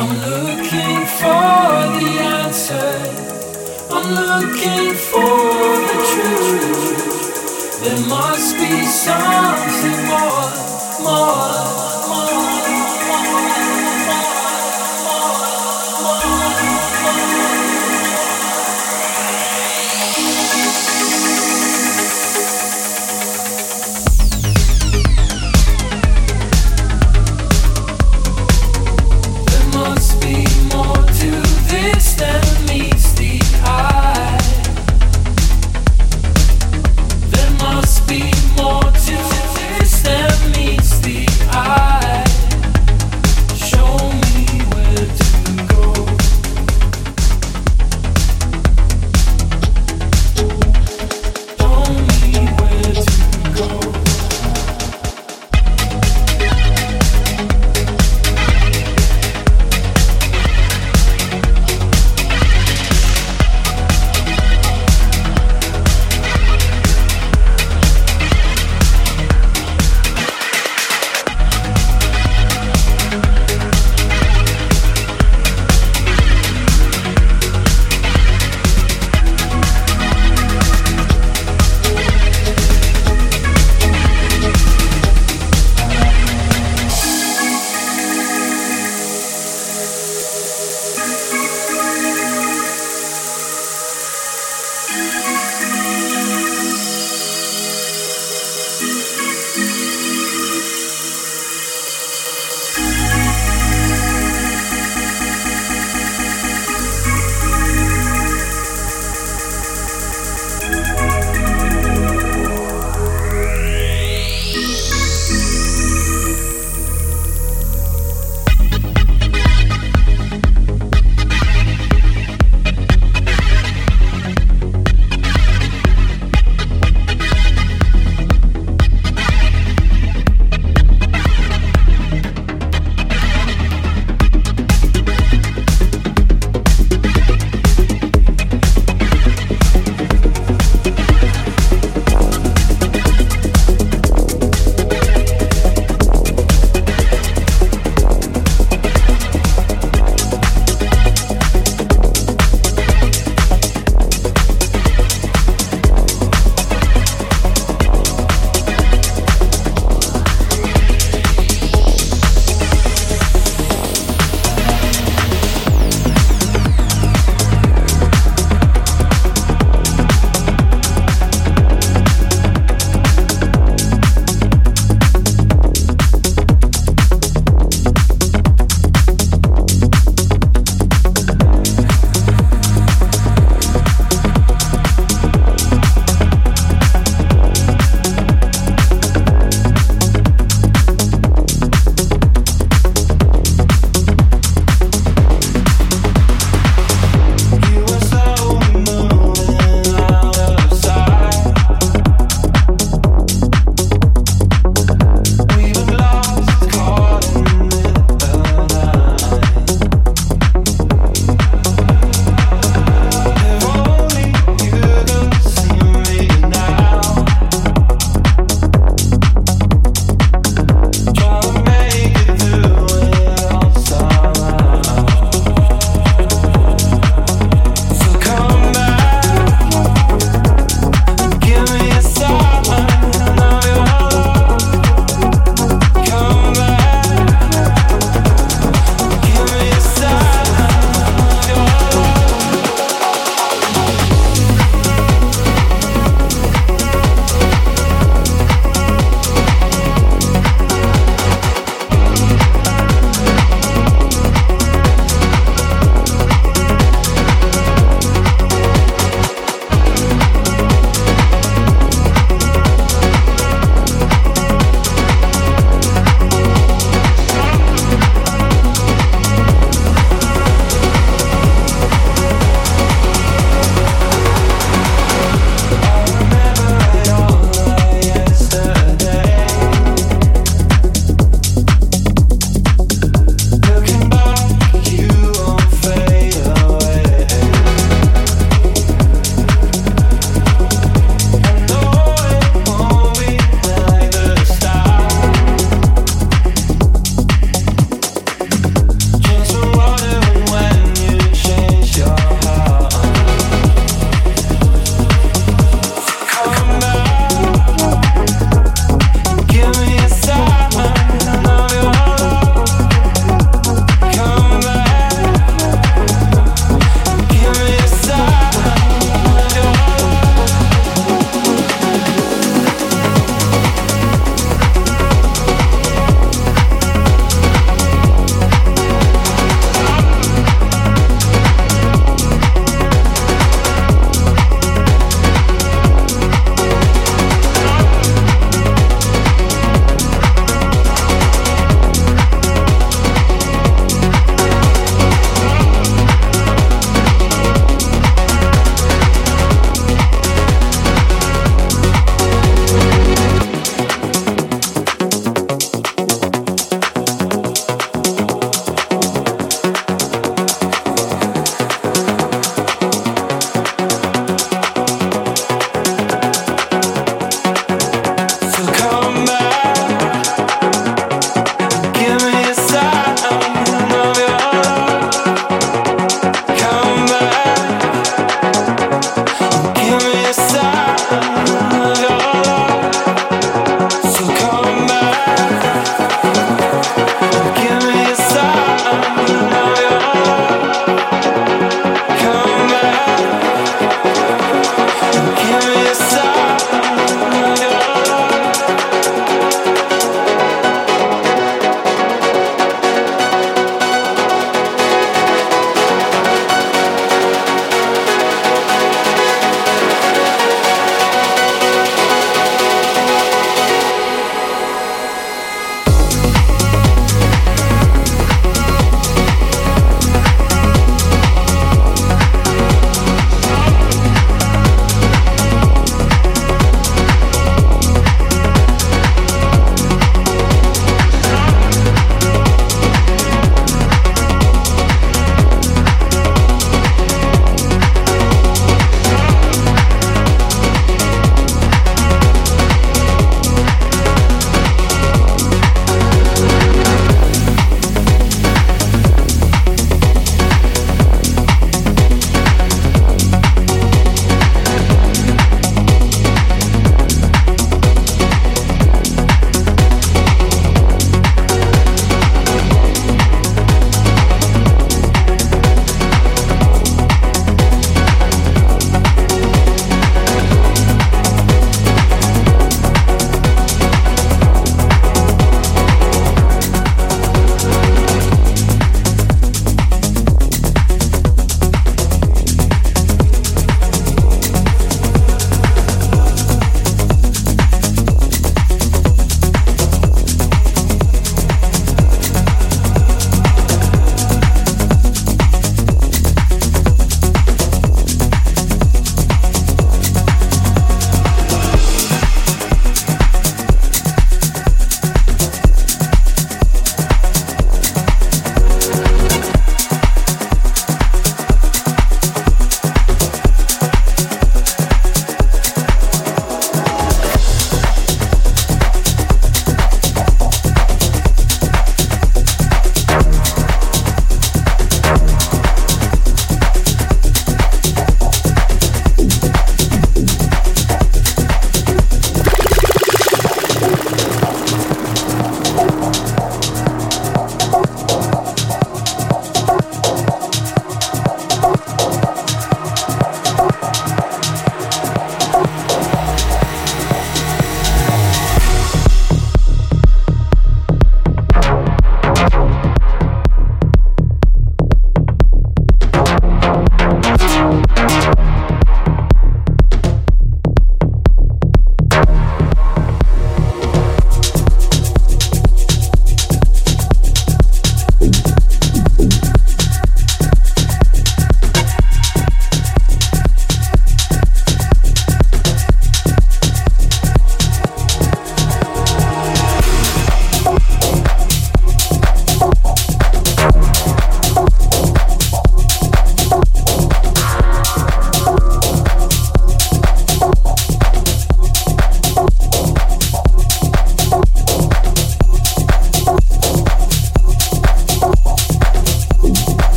I'm looking for the answer. I'm looking for the truth. There must be something more, more,